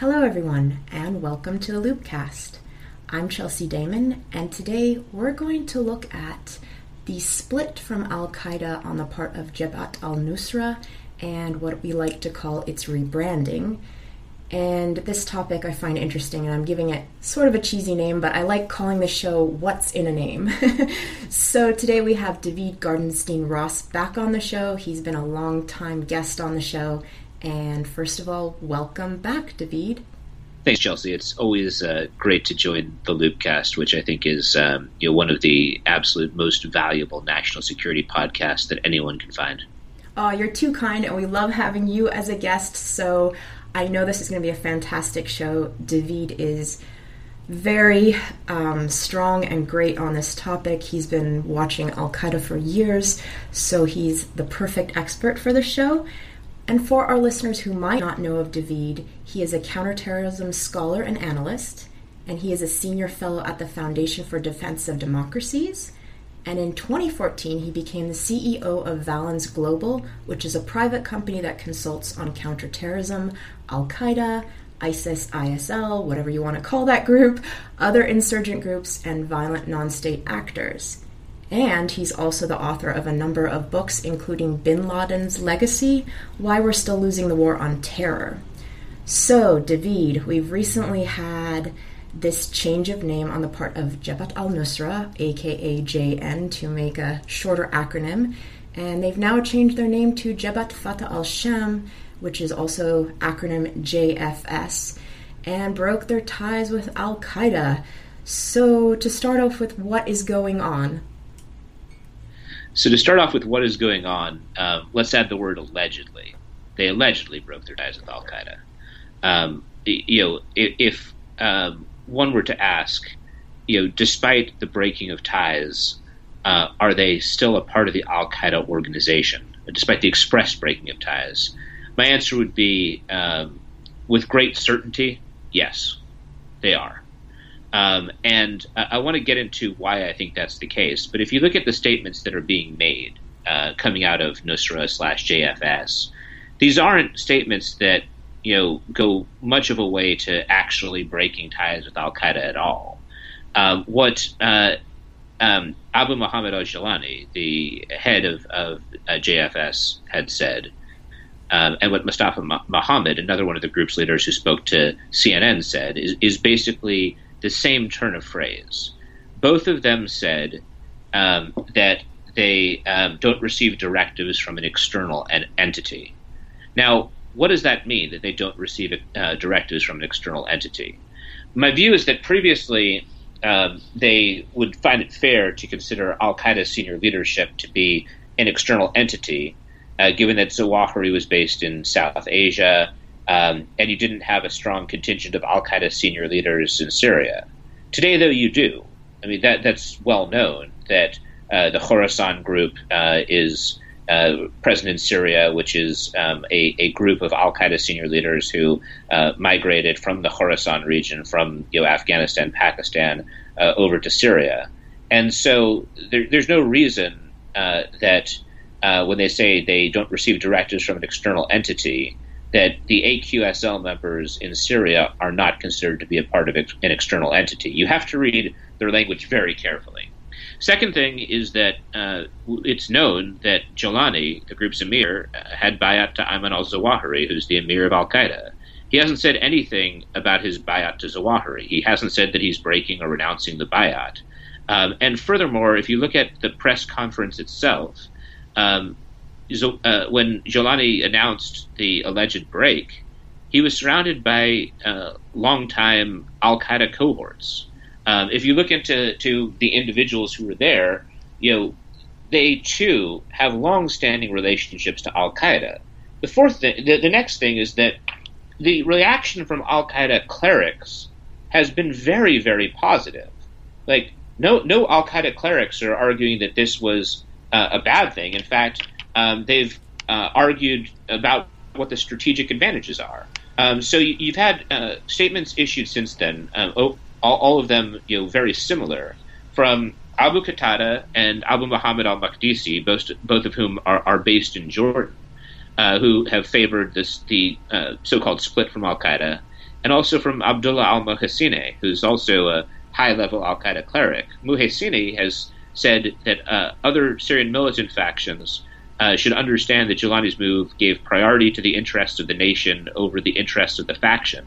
Hello, everyone, and welcome to the Loopcast. I'm Chelsea Damon, and today we're going to look at the split from Al Qaeda on the part of Jabhat al Nusra and what we like to call its rebranding. And this topic I find interesting, and I'm giving it sort of a cheesy name, but I like calling the show What's in a Name. so today we have David Gartenstein-Ross back on the show. He's been a long time guest on the show, and first of all, welcome back, David. Thanks, Chelsea. It's always uh, great to join the Loopcast, which I think is um, you know one of the absolute most valuable national security podcasts that anyone can find. Oh, you're too kind, and we love having you as a guest. So I know this is going to be a fantastic show. David is very um, strong and great on this topic. He's been watching Al Qaeda for years, so he's the perfect expert for the show. And for our listeners who might not know of David, he is a counterterrorism scholar and analyst, and he is a senior fellow at the Foundation for Defense of Democracies. And in 2014, he became the CEO of Valens Global, which is a private company that consults on counterterrorism, Al Qaeda, ISIS, ISIL, whatever you want to call that group, other insurgent groups, and violent non state actors. And he's also the author of a number of books, including Bin Laden's Legacy Why We're Still Losing the War on Terror. So, David, we've recently had this change of name on the part of Jabhat al Nusra, aka JN, to make a shorter acronym, and they've now changed their name to Jabhat Fateh al Sham, which is also acronym JFS, and broke their ties with Al Qaeda. So, to start off with, what is going on? So to start off with what is going on, um, let's add the word allegedly. They allegedly broke their ties with Al Qaeda. Um, you know, if, um, one were to ask, you know, despite the breaking of ties, uh, are they still a part of the Al Qaeda organization, despite the express breaking of ties? My answer would be, um, with great certainty, yes, they are. Um, and I, want to get into why I think that's the case. But if you look at the statements that are being made uh, coming out of Nusra slash JFS, these aren't statements that you know go much of a way to actually breaking ties with Al Qaeda at all. Um, what uh, um, Abu Muhammad the head of, of uh, JFS, had said, um, and what Mustafa Muhammad, another one of the group's leaders who spoke to CNN, said, is, is basically the same turn of phrase. Both of them said um, that they um, don't receive directives from an external en- entity. Now, what does that mean that they don't receive uh, directives from an external entity? My view is that previously um, they would find it fair to consider Al Qaeda senior leadership to be an external entity, uh, given that Zawahiri was based in South Asia um, and you didn't have a strong contingent of Al Qaeda senior leaders in Syria. Today, though, you do. I mean, that that's well known that uh, the Khorasan group uh, is uh, present in Syria, which is um, a, a, group of Al Qaeda senior leaders who uh, migrated from the Khorasan region, from you know, Afghanistan, Pakistan, uh, over to Syria. And so there, there's no reason uh, that when they say they don't receive directives from an external entity, that the AQSL members in Syria are not considered to be a part of an external entity. You have to read their language very carefully. Second thing is that uh, it's known that Jolani, the group's emir, uh, had bayat to Ayman al Zawahiri, who's the emir of Al Qaeda. He hasn't said anything about his bayat to Zawahiri. He hasn't said that he's breaking or renouncing the bayat. Um, and furthermore, if you look at the press conference itself, um, uh, when Jolani announced the alleged break, he was surrounded by uh, longtime Al Qaeda cohorts. Um, if you look into to the individuals who were there, you know, they too have long-standing relationships to Al Qaeda. The fourth thing, the, the next thing is that the reaction from Al Qaeda clerics has been very, very positive. Like, no, no Al Qaeda clerics are arguing that this was uh, a bad thing. In fact, um, they've uh, argued about what the strategic advantages are. Um, so you, have had uh, statements issued since then, um, all, all, of them you know very similar, from Abu Qatada and Abu Muhammad al Maqdisi, both, both of whom are, are based in Jordan, uh, who have favored this the uh, so-called split from Al Qaeda, and also from Abdullah al Muhaysini, who's also a high-level Al Qaeda cleric. Muhaysini has said that uh, other Syrian militant factions uh, should understand that Jolani's move gave priority to the interests of the nation over the interests of the faction.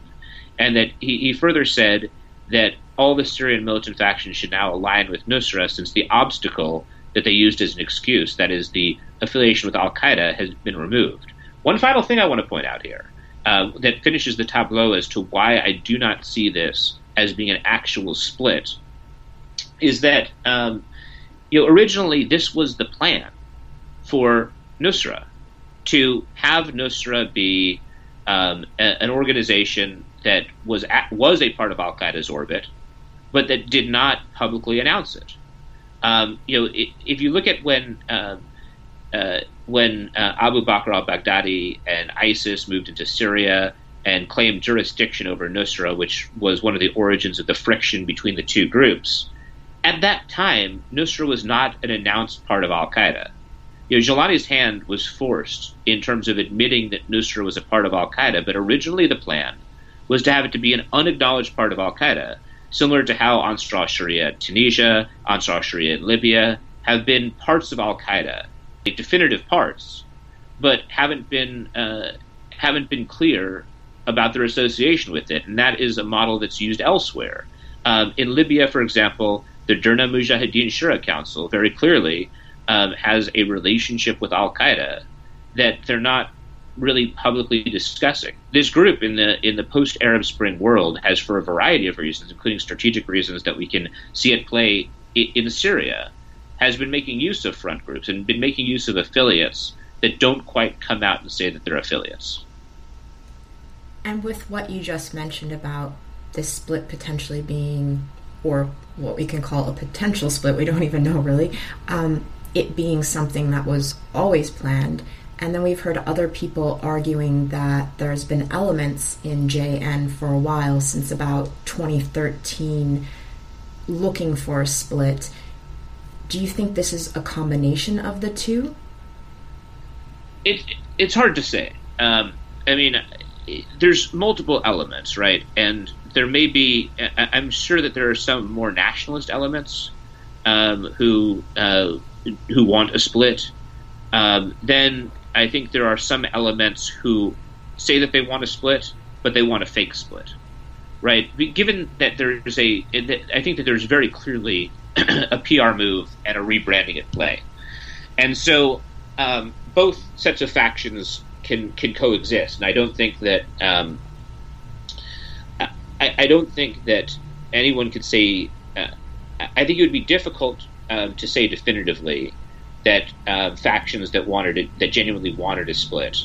And that he, he further said that all the Syrian militant factions should now align with Nusra since the obstacle that they used as an excuse, that is, the affiliation with Al Qaeda, has been removed. One final thing I want to point out here uh, that finishes the tableau as to why I do not see this as being an actual split is that um, you know originally this was the plan for Nusra to have Nusra be um, a, an organization that was at, was a part of Al Qaeda's orbit, but that did not publicly announce it. Um, you know, it, if you look at when uh, uh, when uh, Abu Bakr al-Baghdadi and ISIS moved into Syria and claimed jurisdiction over Nusra, which was one of the origins of the friction between the two groups. At that time, Nusra was not an announced part of Al Qaeda you know, Jolani's hand was forced in terms of admitting that Nusra was a part of Al Qaeda, but originally the plan was to have it to be an unacknowledged part of Al Qaeda, similar to how Ansar Sharia Tunisia, Ansar Sharia in Libya have been parts of Al Qaeda, like definitive parts, but haven't been uh, haven't been clear about their association with it, and that is a model that's used elsewhere. Um, in Libya, for example, the Derna Mujahideen Shura Council very clearly um, has a relationship with Al Qaeda that they're not really publicly discussing. This group in the in the post Arab Spring world has, for a variety of reasons, including strategic reasons that we can see at play in Syria, has been making use of front groups and been making use of affiliates that don't quite come out and say that they're affiliates. And with what you just mentioned about this split potentially being, or what we can call a potential split, we don't even know really. Um, it being something that was always planned. And then we've heard other people arguing that there's been elements in JN for a while, since about 2013, looking for a split. Do you think this is a combination of the two? It, it's hard to say. Um, I mean, there's multiple elements, right? And there may be, I'm sure that there are some more nationalist elements um, who uh, who want a split. Um, then I think there are some elements who say that they want a split, but they want a fake split, right? Given that there is a, I think that there's very clearly a PR move and a rebranding at play, and so um, both sets of factions can can coexist. And I don't think that um, I, I, don't think that anyone could say. Uh, I think it would be difficult um, to say definitively that uh, factions that wanted it, that genuinely wanted a split,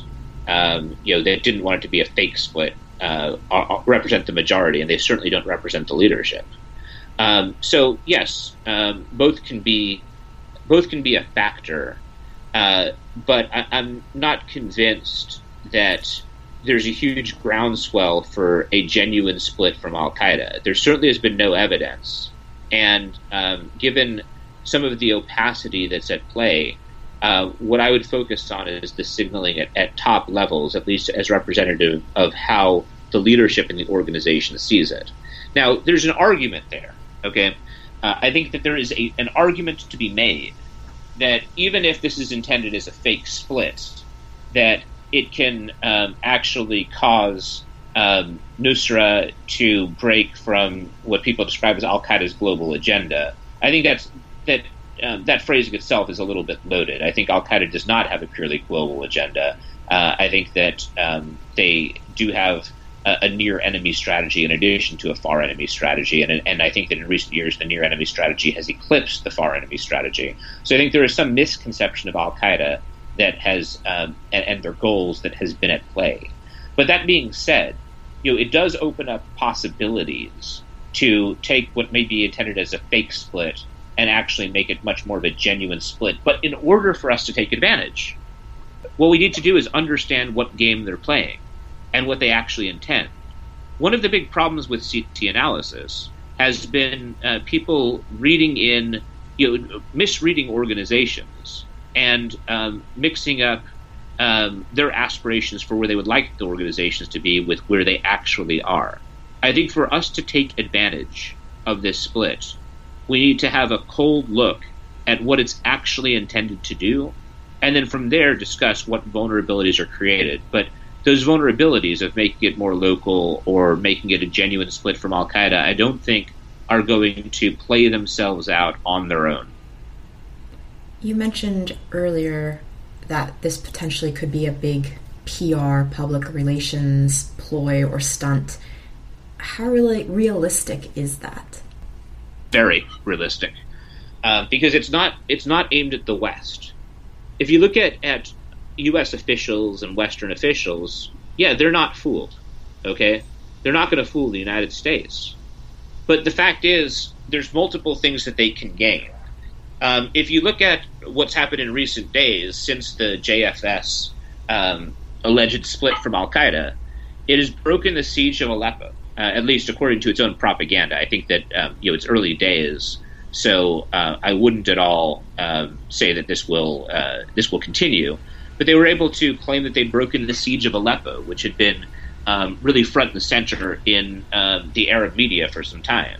um, you know, that didn't want it to be a fake split, uh, are, represent the majority, and they certainly don't represent the leadership. Um, so yes, um, both can be both can be a factor, uh, but I, I'm not convinced that there's a huge groundswell for a genuine split from Al Qaeda. There certainly has been no evidence, and um, given some of the opacity that's at play, uh, what I would focus on is the signaling at, at, top levels, at least as representative of how the leadership in the organization sees it. Now, there's an argument there, okay? Uh, I think that there is a, an argument to be made that even if this is intended as a fake split, that it can um, actually cause um, Nusra to break from what people describe as Al Qaeda's global agenda. I think that's that um, that phrasing itself is a little bit loaded. I think Al Qaeda does not have a purely global agenda. Uh, I think that um, they do have a, a, near enemy strategy in addition to a far enemy strategy, and and I think that in recent years the near enemy strategy has eclipsed the far enemy strategy. So I think there is some misconception of Al Qaeda that has um, and, and their goals that has been at play. But that being said, you know it does open up possibilities to take what may be intended as a fake split and actually make it much more of a genuine split. But in order for us to take advantage, what we need to do is understand what game they're playing and what they actually intend. One of the big problems with CT analysis has been uh, people reading in, you know, misreading organizations and um, mixing up um, their aspirations for where they would like the organizations to be with where they actually are. I think for us to take advantage of this split, we need to have a cold look at what it's actually intended to do, and then from there discuss what vulnerabilities are created. But those vulnerabilities of making it more local or making it a genuine split from Al Qaeda, I don't think are going to play themselves out on their own. You mentioned earlier that this potentially could be a big PR, public relations ploy or stunt. How really realistic is that? Very realistic, uh, because it's not it's not aimed at the West. If you look at at U.S. officials and Western officials, yeah, they're not fooled. Okay, they're not going to fool the United States. But the fact is, there's multiple things that they can gain. Um, if you look at what's happened in recent days since the JFS um, alleged split from Al Qaeda, it has broken the siege of Aleppo, uh, at least according to its own propaganda. I think that um, you know it's early days, so uh, I wouldn't at all um, say that this will uh, this will continue. But they were able to claim that they'd broken the siege of Aleppo, which had been um, really front and center in um, the Arab media for some time.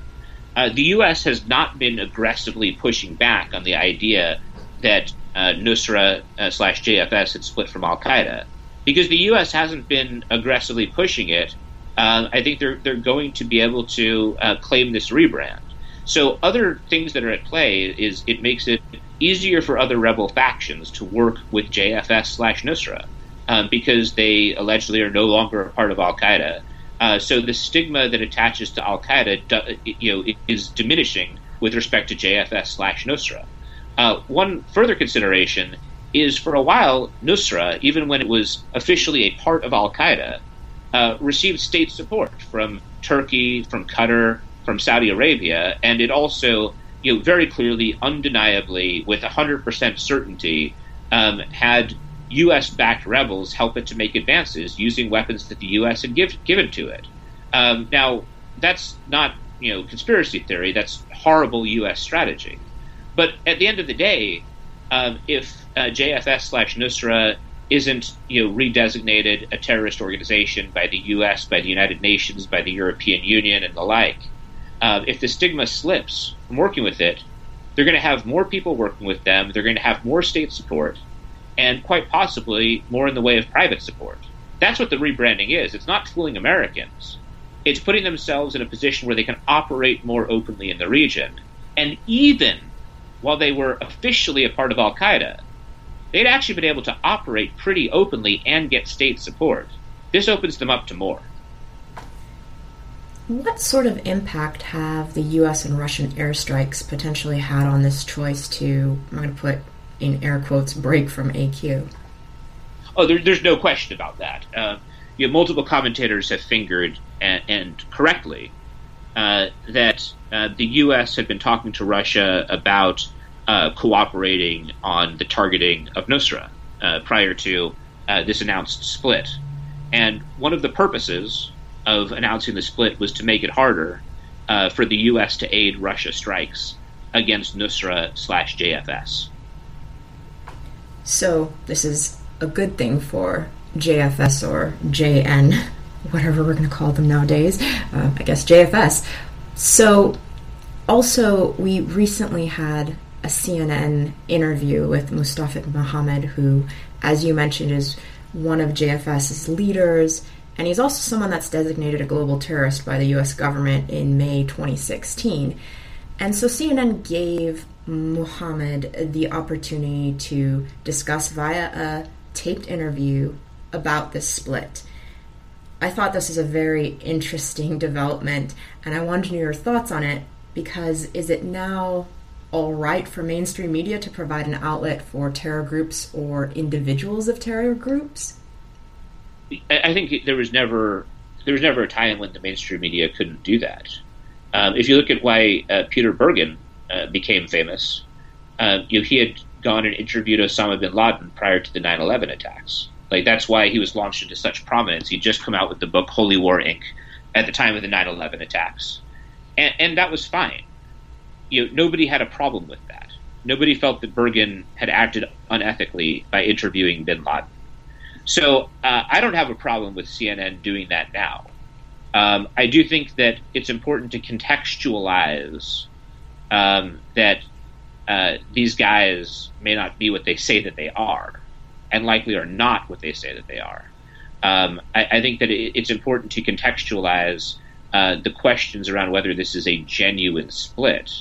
Uh, the U.S. has not been aggressively pushing back on the idea that uh, Nusra uh, slash JFS had split from Al Qaeda because the U.S. hasn't been aggressively pushing it. Uh, I think they're they're going to be able to uh, claim this rebrand. So other things that are at play is it makes it easier for other rebel factions to work with JFS slash Nusra um, because they allegedly are no longer a part of Al Qaeda. Uh, so the stigma that attaches to Al Qaeda, you know, is diminishing with respect to JFS slash Nusra. Uh, one further consideration is for a while, Nusra, even when it was officially a part of Al Qaeda, uh, received state support from Turkey, from Qatar, from Saudi Arabia, and it also, you know, very clearly, undeniably, with 100% certainty, um, had U.S. backed rebels help it to make advances using weapons that the U.S. had give, given to it. Um, now, that's not you know conspiracy theory. That's horrible U.S. strategy. But at the end of the day, um, if uh, JFS slash Nusra isn't you know redesignated a terrorist organization by the U.S., by the United Nations, by the European Union, and the like, uh, if the stigma slips from working with it, they're going to have more people working with them. They're going to have more state support, and quite possibly more in the way of private support. That's what the rebranding is. It's not fooling Americans. It's putting themselves in a position where they can operate more openly in the region. And even while they were officially a part of Al Qaeda, they'd actually been able to operate pretty openly and get state support. This opens them up to more. What sort of impact have the U.S. and Russian airstrikes potentially had on this choice to, I'm going to put in air quotes, break from AQ? Oh, there, there's no question about that. Uh, you know, multiple commentators have fingered, and, and correctly, uh, that uh, the U.S. had been talking to Russia about uh, cooperating on the targeting of Nusra uh, prior to uh, this announced split. And one of the purposes of announcing the split was to make it harder for the U.S. to aid Russia strikes against Nusra slash JFS. So this is a good thing for JFS or JN, whatever we're going to call them nowadays. Uh, I guess JFS. So also, we recently had a CNN interview with Mustafa Mohammed, who, as you mentioned, is one of JFS's leaders, and he's also someone that's designated a global terrorist by the US government in May 2016. And so CNN gave Mohammed the opportunity to discuss via a taped interview about this split. I thought this is a very interesting development, and I wanted to know your thoughts on it because is it now all right for mainstream media to provide an outlet for terror groups or individuals of terror groups? I think there was never there was never a time when the mainstream media couldn't do that. Um, if you look at why uh, Peter Bergen uh, became famous, uh, you know, he had gone and interviewed Osama bin Laden prior to the 9/11 attacks. Like that's why he was launched into such prominence. He'd just come out with the book Holy War Inc. at the time of the 9/11 attacks, and, and that was fine. You know, nobody had a problem with that. Nobody felt that Bergen had acted unethically by interviewing bin Laden. So uh, I don't have a problem with CNN doing that now. Um, I do think that it's important to contextualize um, that uh, these guys may not be what they say that they are, and likely are not what they say that they are. Um, I, I, think that it, it's important to contextualize uh, the questions around whether this is a genuine split.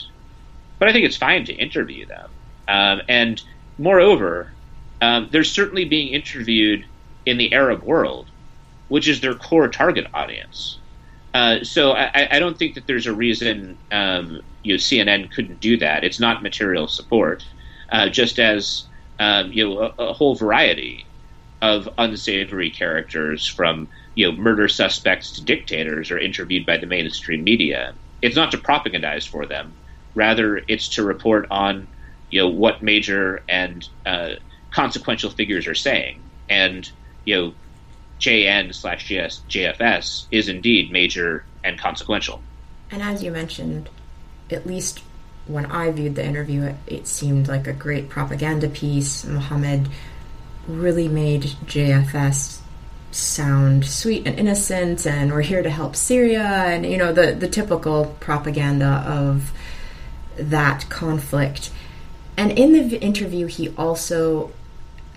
But I think it's fine to interview them. Um, and moreover, um, they're certainly being interviewed in the Arab world, which is their core target audience. Uh, so I, I, don't think that there's a reason um, you know, CNN couldn't do that. It's not material support, uh, just as um, you know a, a, whole variety of unsavory characters from you know murder suspects to dictators are interviewed by the mainstream media. It's not to propagandize for them, rather it's to report on you know what major and uh, consequential figures are saying, and you know JN slash JFS is indeed major and consequential. And as you mentioned, at least when I viewed the interview, it, it seemed like a great propaganda piece. Mohammed really made JFS sound sweet and innocent, and we're here to help Syria, and you know the the typical propaganda of that conflict. And in the interview, he also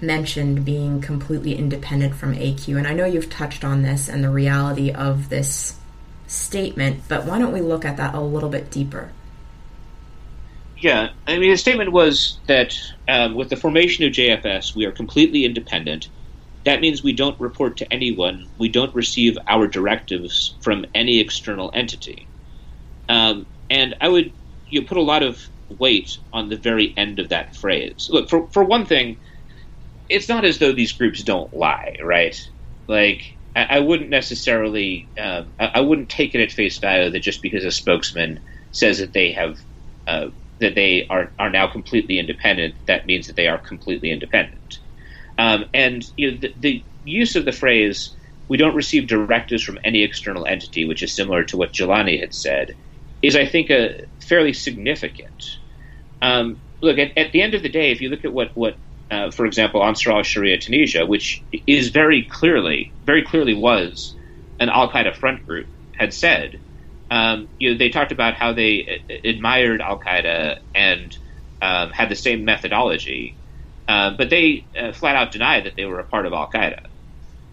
mentioned being completely independent from AQ. And I know you've touched on this and the reality of this statement, but why don't we look at that a little bit deeper? Yeah, I mean, the statement was that um, with the formation of JFS, we are completely independent. That means we don't report to anyone. We don't receive our directives from any external entity. Um, and I would you put a lot of weight on the very end of that phrase. Look, for for one thing, it's not as though these groups don't lie, right? Like, I, I wouldn't necessarily, um, I, I, wouldn't take it at face value that just because a spokesman says that they have, uh, that they are are now completely independent, that means that they are completely independent. Um, and you know, the, the use of the phrase "we don't receive directives from any external entity," which is similar to what Jolani had said, is I think a fairly significant. Um, look, at, at, the end of the day, if you look at what what uh, for example, Ansar al-Sharia Tunisia, which is very clearly, very clearly was an Al Qaeda front group, had said, um, you know, they talked about how they admired Al Qaeda and um, had the same methodology, uh, but they uh, flat out denied that they were a part of Al Qaeda.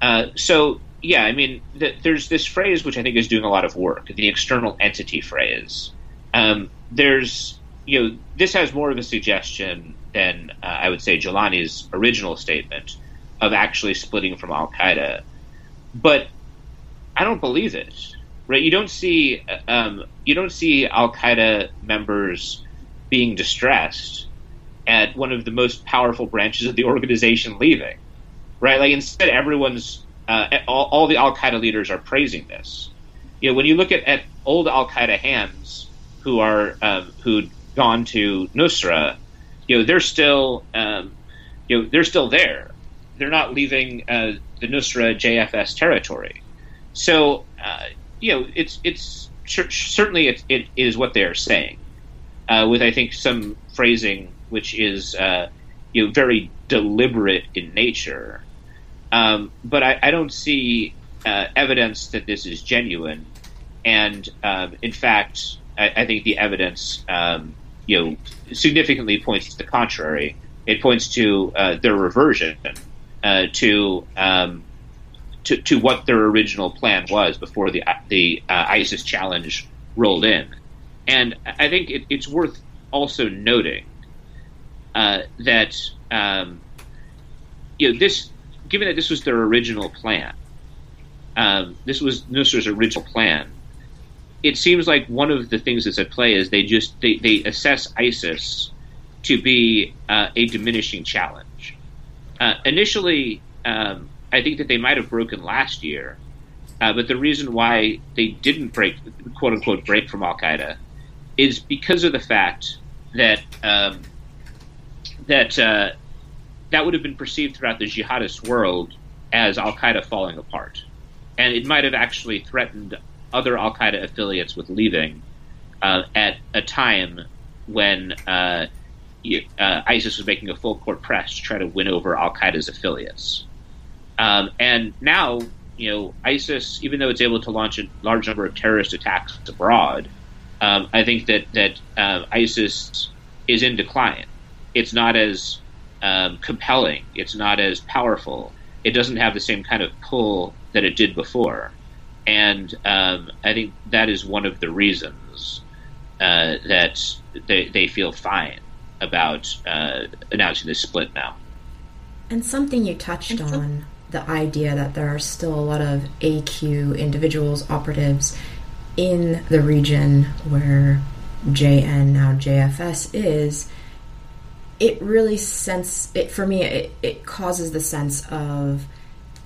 Uh, so, yeah, I mean, th- there's this phrase which I think is doing a lot of work, the external entity phrase. Um, there's, you know, this has more of a suggestion than uh, I would say Jolani's original statement of actually splitting from Al Qaeda. But I don't believe it. Right? You don't see um, you don't see Al Qaeda members being distressed at one of the most powerful branches of the organization leaving. Right? Like instead, everyone's uh, all, all, the Al Qaeda leaders are praising this. You know, when you look at, at old Al Qaeda hands who are um, who'd gone to Nusra you know they're still um, you know they're still there. They're not leaving uh, the Nusra JFS territory. So uh, you know it's it's certainly it, it is what they are saying, uh, with I think some phrasing which is uh, you know very deliberate in nature. Um, but I, I, don't see uh, evidence that this is genuine, and um, in fact, I, I, think the evidence um, you know significantly points to the contrary. It points to uh, their reversion uh, to, um, to to what their original plan was before the the uh, ISIS challenge rolled in, and I think it, it's worth also noting uh, that um, you know this, given that this was their original plan, um, this was Nusra's original plan it seems like one of the things that's at play is they just they, they assess ISIS to be uh, a diminishing challenge. Uh, initially, um, I think that they might have broken last year, Uh, but the reason why they didn't break, quote unquote, break from Al Qaeda, is because of the fact that um, that uh, that would have been perceived throughout the jihadist world as Al Qaeda falling apart, and it might have actually threatened other Al Qaeda affiliates with leaving uh, at a time when uh, uh, ISIS was making a full court press to try to win over Al Qaeda's affiliates. Um, and now, you know, ISIS, even though it's able to launch a large number of terrorist attacks abroad, um, I think that that uh, ISIS is in decline. It's not as um, compelling. It's not as powerful. It doesn't have the same kind of pull that it did before, and um, I think that is one of the reasons uh, that they, they feel fine about uh, announcing this split now. And something you touched on the idea that there are still a lot of AQ individuals, operatives in the region where JN, now JFS, is. It really sense it for me. It, it causes the sense of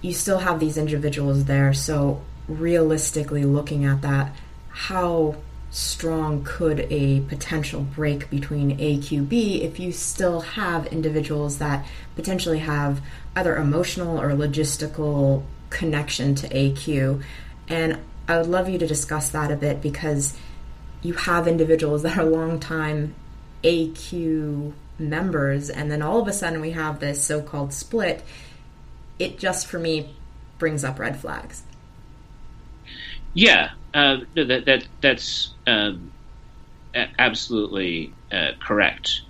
you still have these individuals there. So realistically, looking at that, how strong could a potential break between AQB if you still have individuals that potentially have either emotional or logistical connection to AQ? And I would love you to discuss that a bit because you have individuals that are long-time AQ members, and then all of a sudden we have this so called split. It just, for me, brings up red flags. Yeah, uh, that that that's um, absolutely uh, correct.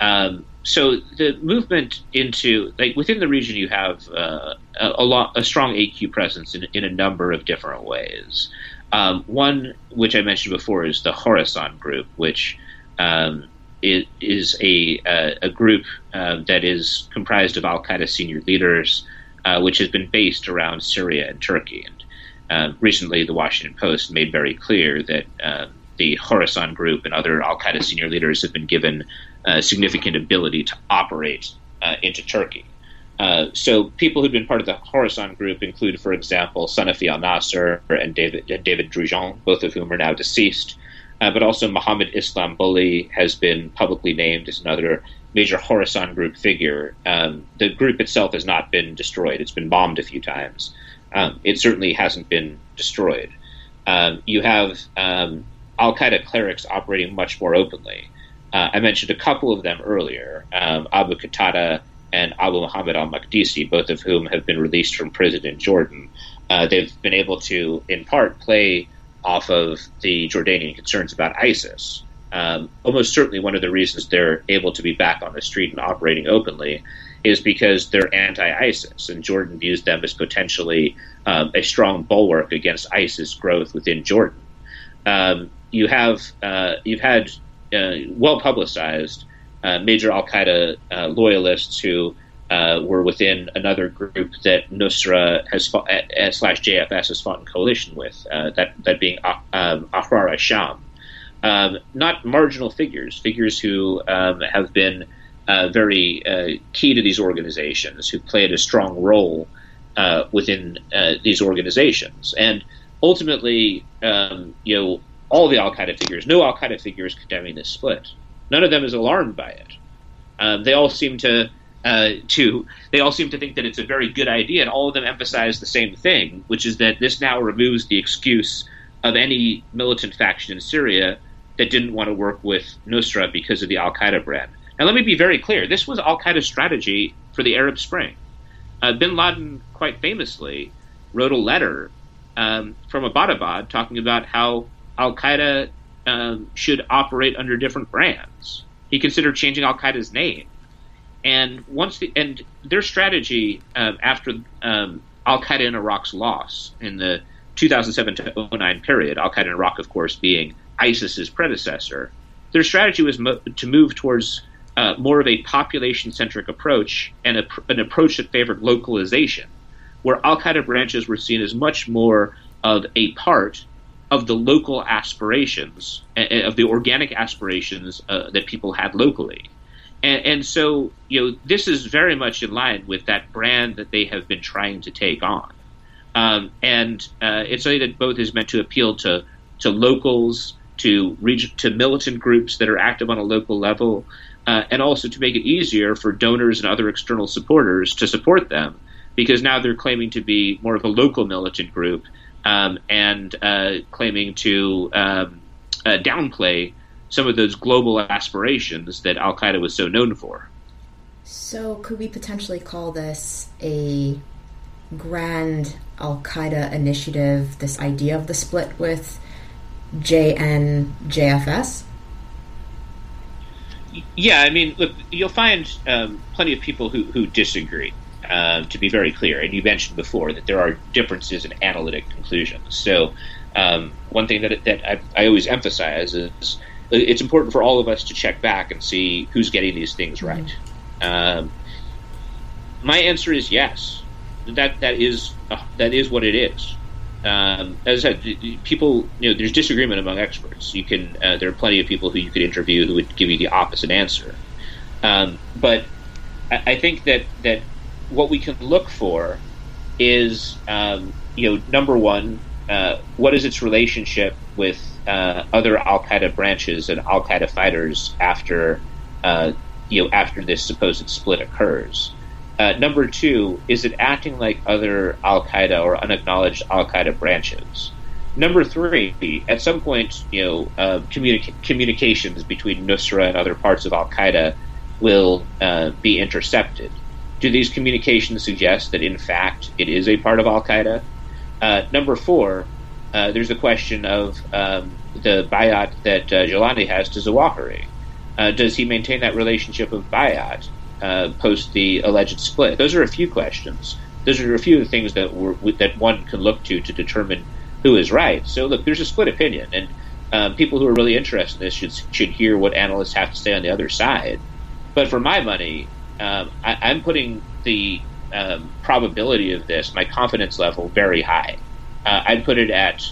Um, so the movement into like within the region, you have uh, a, a, lot a strong AQ presence in, in a number of different ways. Um, one, which I mentioned before, is the Khorasan group, which um, is, is a, a, group uh, that is comprised of Al Qaeda senior leaders, uh, which has been based around Syria and Turkey. And uh, recently, the Washington Post made very clear that the Khorasan group and other Al Qaeda senior leaders have been given uh, significant ability to operate uh, into Turkey. Uh, so, people who've been part of the Khorasan group include, for example, Sanafi al Nasr and David, David Drugeon, both of whom are now deceased. But also, Muhammad Islambouli has been publicly named as another major Khorasan group figure. Um, the group itself has not been destroyed, it's been bombed a few times um, it certainly hasn't been destroyed. Um, you have um, Al Qaeda clerics operating much more openly. Uh, I mentioned a couple of them earlier um, Abu Qatada and Abu Muhammad al Maqdisi, both of whom have been released from prison in Jordan. Uh, they've been able to, in part, play off of the Jordanian concerns about ISIS. Um, almost certainly, one of the reasons they're able to be back on the street and operating openly is because they're anti-ISIS, and Jordan views them as potentially um, a strong bulwark against ISIS growth within Jordan. Um, you have uh, you've had uh, well publicized uh, major Al Qaeda uh, loyalists who uh, were within another group that Nusra has fought, uh, slash JFS has fought in coalition with, that that being um, Ahrar Sham. Um, not marginal figures, figures who um, have been uh, very uh, key to these organizations, who played a strong role uh, within uh, these organizations. And ultimately, um, you know, all the Al Qaeda figures, no Al Qaeda figures condemning this split. None of them is alarmed by it. Um, they all seem to uh, to they all seem to think that it's a very good idea, and all of them emphasize the same thing, which is that this now removes the excuse of any militant faction in Syria that didn't want to work with Nusra because of the Al Qaeda brand. Now, let me be very clear. This was Al Qaeda's strategy for the Arab Spring. Uh, bin Laden, quite famously, wrote a letter um, from Abbottabad talking about how Al Qaeda um, should operate under different brands. He considered changing Al Qaeda's name. And once the, and their strategy um, after um, Al Qaeda in Iraq's loss in the 2007 to 09 period, Al Qaeda in Iraq, of course, being ISIS's predecessor, their strategy was mo- to move towards uh, more of a population centric approach and a, an approach that favored localization, where Al Qaeda branches were seen as much more of a part of the local aspirations, of the organic aspirations uh, that people had locally. And, and, so, you know, this is very much in line with that brand that they have been trying to take on, Um, and uh, it's something that both is meant to appeal to to locals, to region, to militant groups that are active on a local level, uh, and also to make it easier for donors and other external supporters to support them, because now they're claiming to be more of a local militant group um, and uh, claiming to um, uh, downplay some of those global aspirations that Al Qaeda was so known for. So, could we potentially call this a grand Al Qaeda initiative, this idea of the split with JNJFS? Yeah, I mean, look, you'll find um, plenty of people who, who disagree, uh, to be very clear. And you mentioned before that there are differences in analytic conclusions. So, um, one thing that, that I, I, always emphasize is it's important for all of us to check back and see who's getting these things mm-hmm. right. Um, my answer is yes. That that is uh, that is what it is. Um, as I said, people, you know, there's disagreement among experts. You can, uh, there are plenty of people who you could interview who would give you the opposite answer. Um, but I, I, think that that what we can look for is, um, you know, number one, uh, what is its relationship with uh, other Al Qaeda branches and Al Qaeda fighters after, uh, you know, after this supposed split occurs. Uh, number two, is it acting like other Al Qaeda or unacknowledged Al Qaeda branches? Number three, at some point, you know, uh, communi- communications between Nusra and other parts of Al Qaeda will uh, be intercepted. Do these communications suggest that, in fact, it is a part of Al Qaeda? Uh, number four, uh, there's the question of um, the bayat that uh, Jolani has to Zawahiri. does he maintain that relationship of bayat? uh, post the alleged split? Those are a few questions. Those are a few of the things that were, that one can look to to determine who is right. So look, there's a split opinion, and um, people who are really interested in this should should hear what analysts have to say on the other side. But for my money, um, I, am putting the um, probability of this, my confidence level, very high. Uh, I'd put it at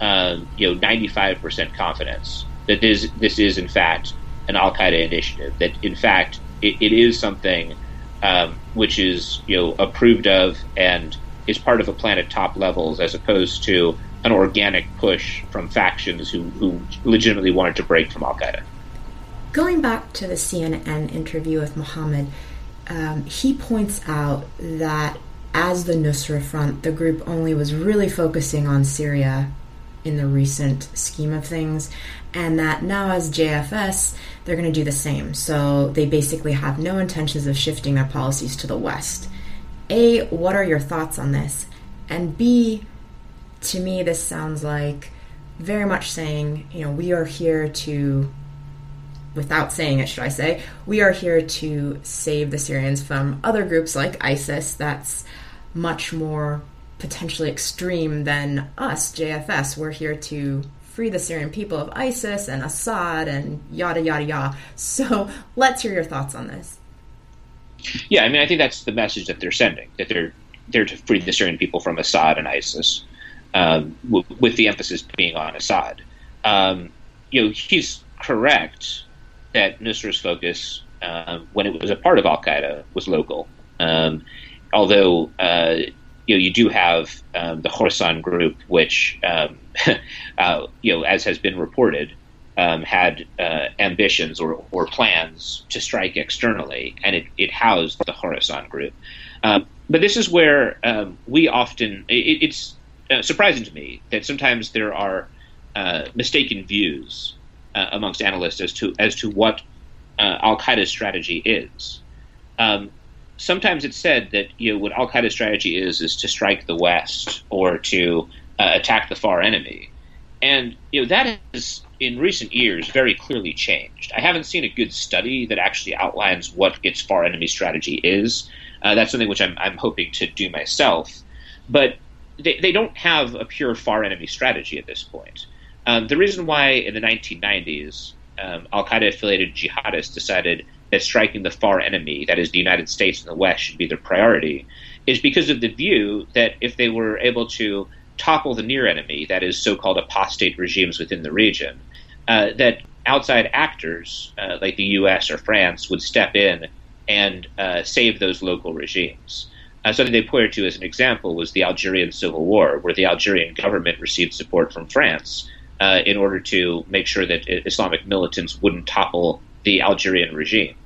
um, you know 95% confidence that this this is in fact an Al Qaeda initiative. That in fact it, it is something um, which is you know approved of and is part of a plan at top levels as opposed to an organic push from factions who, who legitimately wanted to break from Al Qaeda. Going back to the CNN interview with Mohammed, um, he points out that as the Nusra Front, the group only was really focusing on Syria in the recent scheme of things, and that now as JFS, they're going to do the same. So they basically have no intentions of shifting their policies to the West. A, what are your thoughts on this? And B, to me, this sounds like very much saying, you know, we are here to, without saying it, should I say, we are here to save the Syrians from other groups like ISIS that's much more potentially extreme than us, JFS. We're here to free the Syrian people of ISIS and Assad and yada, yada, yada. So let's hear your thoughts on this. Yeah, I mean, I think that's the message that they're sending, that they're there to free the Syrian people from Assad and ISIS, um, w- with the emphasis being on Assad. Um, you know, he's correct that Nusra's focus, um, when it was a part of Al Qaeda, was local. Um, although uh, you know, you do have um, the Khorasan group, which, um, uh, you know, as has been reported, um, had uh, ambitions or, or plans to strike externally, and it, it housed the Khorasan group. Um, but this is where um, we often, it, it's uh, surprising to me that sometimes there are uh, mistaken views uh, amongst analysts as to as to what Al Qaeda's strategy is. Um, sometimes it's said that you know what Al Qaeda's strategy is is to strike the West or to uh, attack the far enemy, and you know that has in recent years very clearly changed. I haven't seen a good study that actually outlines what its far enemy strategy is. Uh, that's something which I'm, I'm hoping to do myself, but they, they don't have a pure far enemy strategy at this point. Um, the reason why in the 1990s um, Al Qaeda affiliated jihadists decided that striking the far enemy, that is the United States and the West, should be their priority, is because of the view that if they were able to topple the near enemy, that is so called apostate regimes within the region, uh, that outside actors uh, like the U.S. or France would step in and uh, save those local regimes. Uh, something they pointed to as an example was the Algerian Civil War, where the Algerian government received support from France uh, in order to make sure that Islamic militants wouldn't topple the Algerian regime.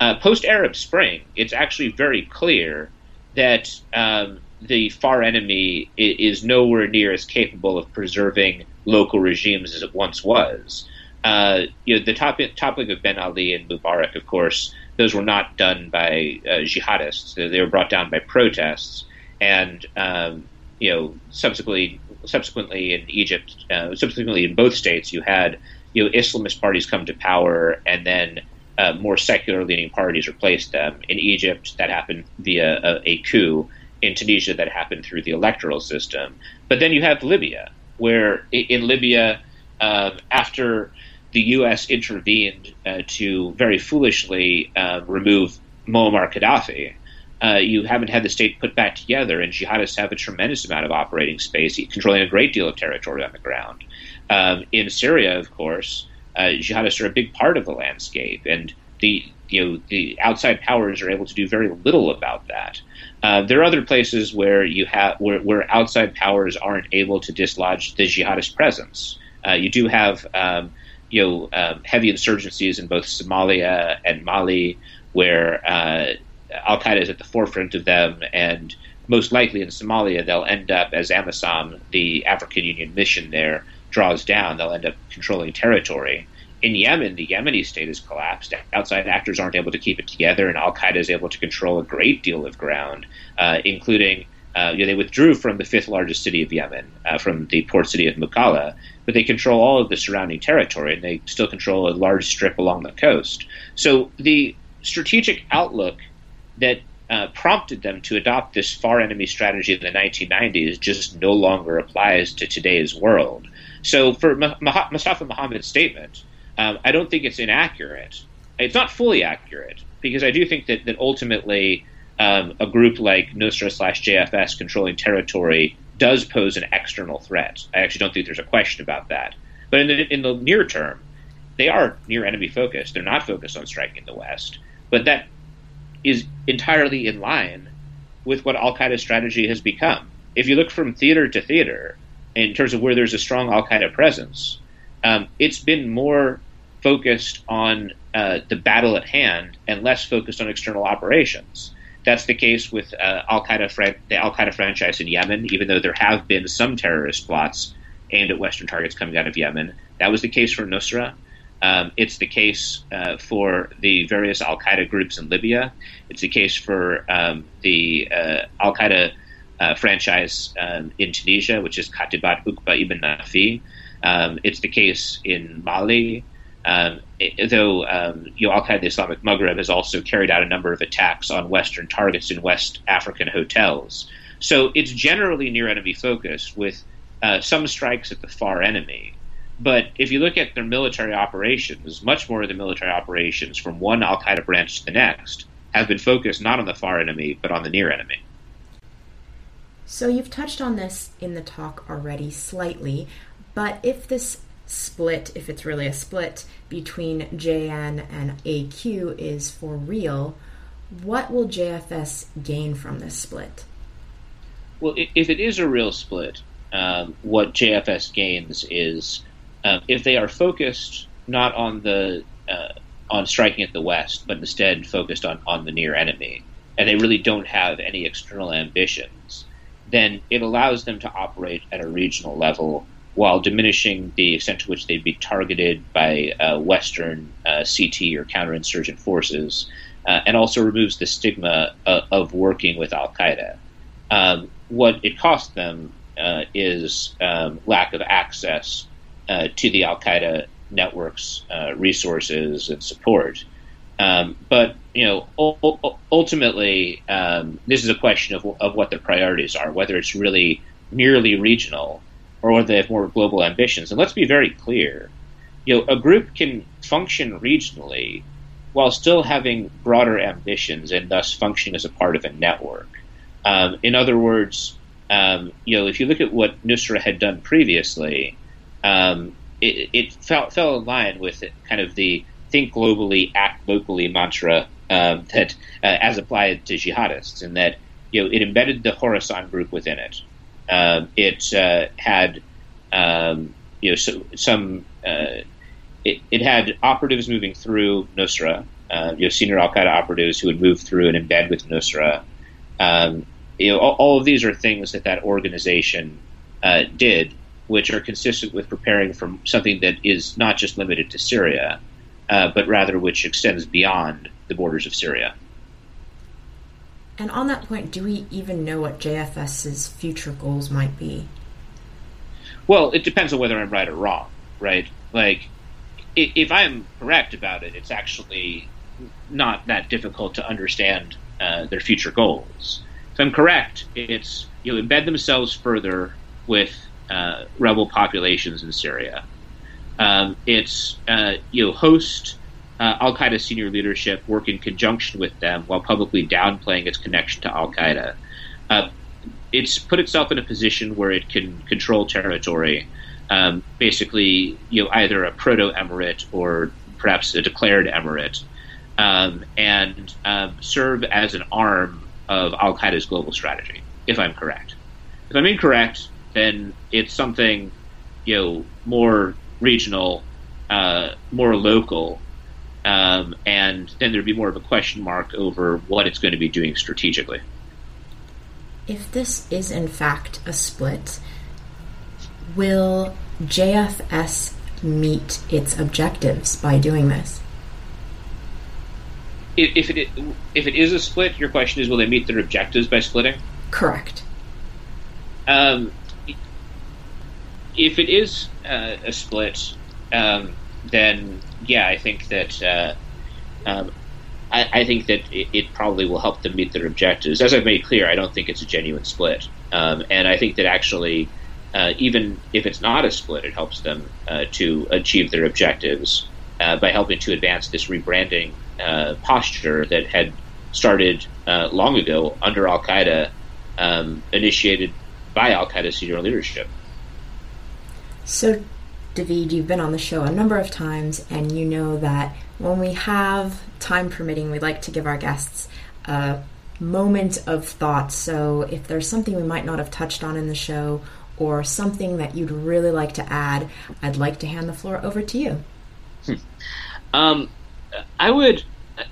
Uh, Post Arab Spring, it's actually very clear that um, the far enemy is nowhere near as capable of preserving local regimes as it once was. Uh, you know, the topic, topic of Ben Ali and Mubarak, of course, those were not done by uh, jihadists. They were brought down by protests, and um, you know, subsequently, subsequently in Egypt, uh, subsequently in both states, you had you know Islamist parties come to power, and then uh, more secular leaning parties replaced them. In Egypt, that happened via a, a coup. In Tunisia, that happened through the electoral system. But then you have Libya, where in Libya, um, after the U.S. intervened uh, to very foolishly uh, remove Muammar Gaddafi, uh, you haven't had the state put back together, and jihadists have a tremendous amount of operating space, controlling a great deal of territory on the ground. Um, in Syria, of course, uh, jihadists are a big part of the landscape, and the you know the outside powers are able to do very little about that. Uh, there are other places where you have where, where, outside powers aren't able to dislodge the jihadist presence. Uh, you do have um, you know um, heavy insurgencies in both Somalia and Mali, where uh, Al Qaeda is at the forefront of them, and most likely in Somalia they'll end up as AMISOM, the African Union mission there, draws down. They'll end up controlling territory in Yemen, the Yemeni state has collapsed. Outside actors aren't able to keep it together, and Al Qaeda is able to control a great deal of ground, uh, including uh, you know, they withdrew from the fifth largest city of Yemen, uh, from the port city of Mukalla, but they control all of the surrounding territory, and they still control a large strip along the coast. So the strategic outlook that uh, prompted them to adopt this far enemy strategy in the 1990s just no longer applies to today's world. So for Mustafa Mohammed's statement, um, I don't think it's inaccurate. It's not fully accurate because I do think that, that ultimately um, a group like Nusra slash JFS controlling territory does pose an external threat. I actually don't think there's a question about that. But in the, in the near term, they are near enemy focused. They're not focused on striking the West. But that is entirely in line with what Al Qaeda's strategy has become. If you look from theater to theater, in terms of where there's a strong Al Qaeda presence, um, it's been more focused on uh, the battle at hand and less focused on external operations. That's the case with uh, Al Qaeda, the Al Qaeda franchise in Yemen. Even though there have been some terrorist plots aimed at Western targets coming out of Yemen, that was the case for Nusra. Um, it's the case uh, for the various Al Qaeda groups in Libya. It's the case for um, the uh, Al Qaeda uh, franchise um, in Tunisia, which is Katibat Uqba ibn Nafi. Um, it's the case in Mali. Um, it, though um, you know, Al Qaeda the Islamic Maghreb has also carried out a number of attacks on Western targets in West African hotels. So it's generally near enemy focused with uh, some strikes at the far enemy. But if you look at their military operations, much more of the military operations from one Al Qaeda branch to the next have been focused not on the far enemy, but on the near enemy. So you've touched on this in the talk already slightly, but if this split, if it's really a split between JN and AQ is for real, what will JFS gain from this split? Well, if it is a real split, um, what JFS gains is uh, if they are focused not on the uh, on striking at the West, but instead focused on, on the near enemy, and they really don't have any external ambitions, then it allows them to operate at a regional level while diminishing the extent to which they'd be targeted by uh, Western uh, CT or counterinsurgent forces, uh, and also removes the stigma uh, of working with Al Qaeda. Um, what it costs them uh, is um, lack of access uh, to the Al Qaeda network's resources and support. Um, but you know, ultimately, um, this is a question of, of what their priorities are. Whether it's really merely regional or whether they have more global ambitions. And let's be very clear, you know, a group can function regionally while still having broader ambitions and thus functioning as a part of a network. Um, in other words, um, you know, if you look at what Nusra had done previously, um, it, it fell, fell, in line with kind of the think globally, act locally mantra um, that, uh, as applied to jihadists, and that you know, it embedded the Khorasan group within it. Um, it uh, had, um, you know, so, some. Uh, it, it, had operatives moving through Nusra, uh, you know, senior Al Qaeda operatives who would move through and embed with Nusra. Um, you know, all, all, of these are things that that organization uh, did, which are consistent with preparing for something that is not just limited to Syria, uh, but rather which extends beyond the borders of Syria. And on that point, do we even know what JFS's future goals might be? Well, it depends on whether I'm right or wrong, right? Like, if I'm correct about it, it's actually not that difficult to understand uh, their future goals. If I'm correct, it's you know embed themselves further with uh, rebel populations in Syria. Um, it's uh, you know host uh, Al Qaeda senior leadership work in conjunction with them while publicly downplaying its connection to Al Qaeda. Uh, it's put itself in a position where it can control territory, um, basically, you know, either a proto emirate or perhaps a declared emirate, um, and um, serve as an arm of Al Qaeda's global strategy. If I'm correct, if I'm incorrect, then it's something, you know, more regional, uh, more local, um, and then there'd be more of a question mark over what it's going to be doing strategically. If this is in fact a split, will JFS meet its objectives by doing this? If it if it is a split, your question is, will they meet their objectives by splitting? Correct. Um, if it is uh, a split, um, then yeah, I think that uh, um, I, I, think that it, it, probably will help them meet their objectives. As I've made clear, I don't think it's a genuine split, um, and I think that actually, uh, even if it's not a split, it helps them uh, to achieve their objectives uh, by helping to advance this rebranding uh, posture that had started long ago under Al Qaeda, um, initiated by Al Qaeda senior leadership. So, Daveed, you've been on the show a number of times, and you know that when we have time permitting, we'd like to give our guests a moment of thought. So, if there's something we might not have touched on in the show, or something that you'd really like to add, I'd like to hand the floor over to you. Hmm. Um, I would.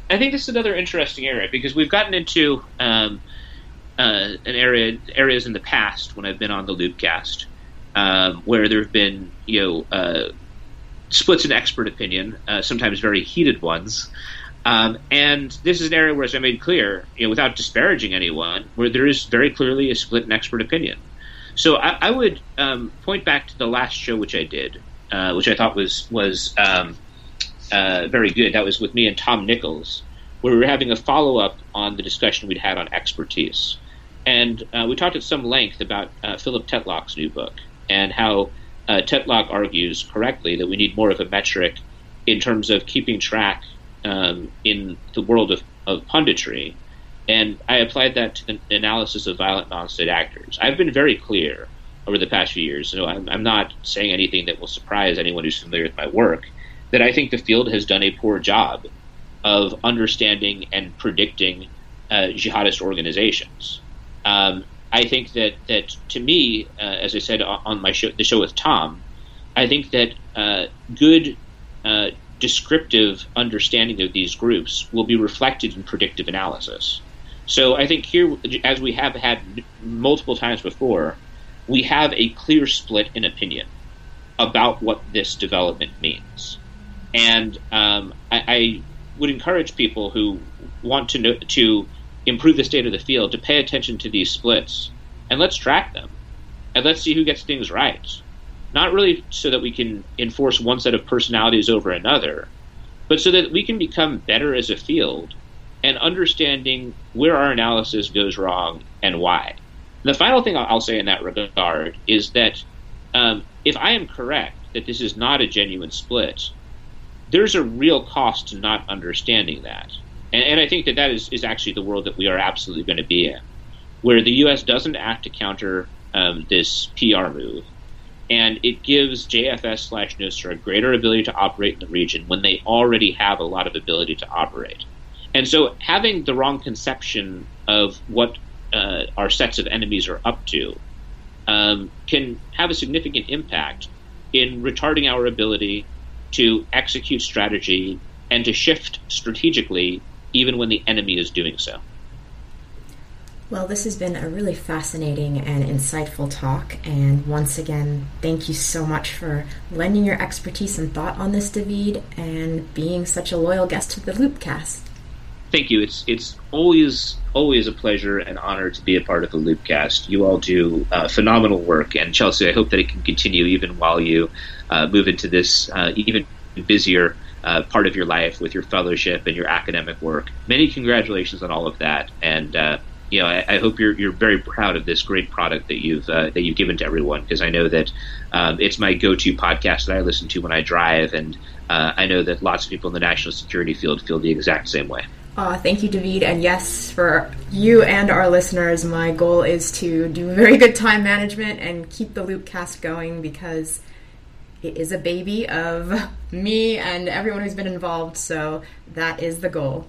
I think this is another interesting area because we've gotten into um, uh, an area areas in the past when I've been on the Loopcast um, where there have been you know uh, splits in expert opinion, uh, sometimes very heated ones. Um, and this is an area where, as I made clear, you know, without disparaging anyone, where there is very clearly a split in expert opinion. So I, I would um, point back to the last show which I did, uh, which I thought was was um, uh, very good. That was with me and Tom Nichols, where we were having a follow up on the discussion we'd had on expertise, and uh, we talked at some length about Philip Tetlock's new book and how uh, Tetlock argues correctly that we need more of a metric in terms of keeping track um, in the world of, of punditry. And I applied that to the analysis of violent non-state actors. I've been very clear over the past few years. So I'm, I'm not saying anything that will surprise anyone who's familiar with my work. That I think the field has done a poor job of understanding and predicting uh, jihadist organizations. Um, I think that that to me, uh, as I said on my show, the show with Tom, I think that uh, good uh, descriptive understanding of these groups will be reflected in predictive analysis. So I think here, as we have had multiple times before, we have a clear split in opinion about what this development means, and um, I, I would encourage people who want to know, to improve the state of the field to pay attention to these splits and let's track them and let's see who gets things right. Not really so that we can enforce one set of personalities over another, but so that we can become better as a field and understanding where our analysis goes wrong and why. The final thing I'll say in that regard is that um, if I am correct that this is not a genuine split, there's a real cost to not understanding that. And, and I think that that is, is actually the world that we are absolutely going to be in, where the U.S. doesn't act to counter um, this PR move, and it gives JFS slash Nusra a greater ability to operate in the region when they already have a lot of ability to operate. And so having the wrong conception of what uh, our sets of enemies are up to um, can have a significant impact in retarding our ability to execute strategy and to shift strategically even when the enemy is doing so. Well, this has been a really fascinating and insightful talk. And once again, thank you so much for lending your expertise and thought on this, Daveed, and being such a loyal guest to the Loopcast. Thank you. It's it's always always a pleasure and honor to be a part of the Loopcast. You all do uh, phenomenal work, and Chelsea, I hope that it can continue even while you uh, move into this uh, even busier uh, part of your life with your fellowship and your academic work. Many congratulations on all of that, and uh, you know, I, I, hope you're you're very proud of this great product that you've uh, that you've given to everyone because I know that um, it's my go-to podcast that I listen to when I drive, and uh, I know that lots of people in the national security field feel the exact same way. Uh, thank you, Daveed. And yes, for you and our listeners, my goal is to do very good time management and keep the Loopcast going because it is a baby of me and everyone who's been involved. So that is the goal.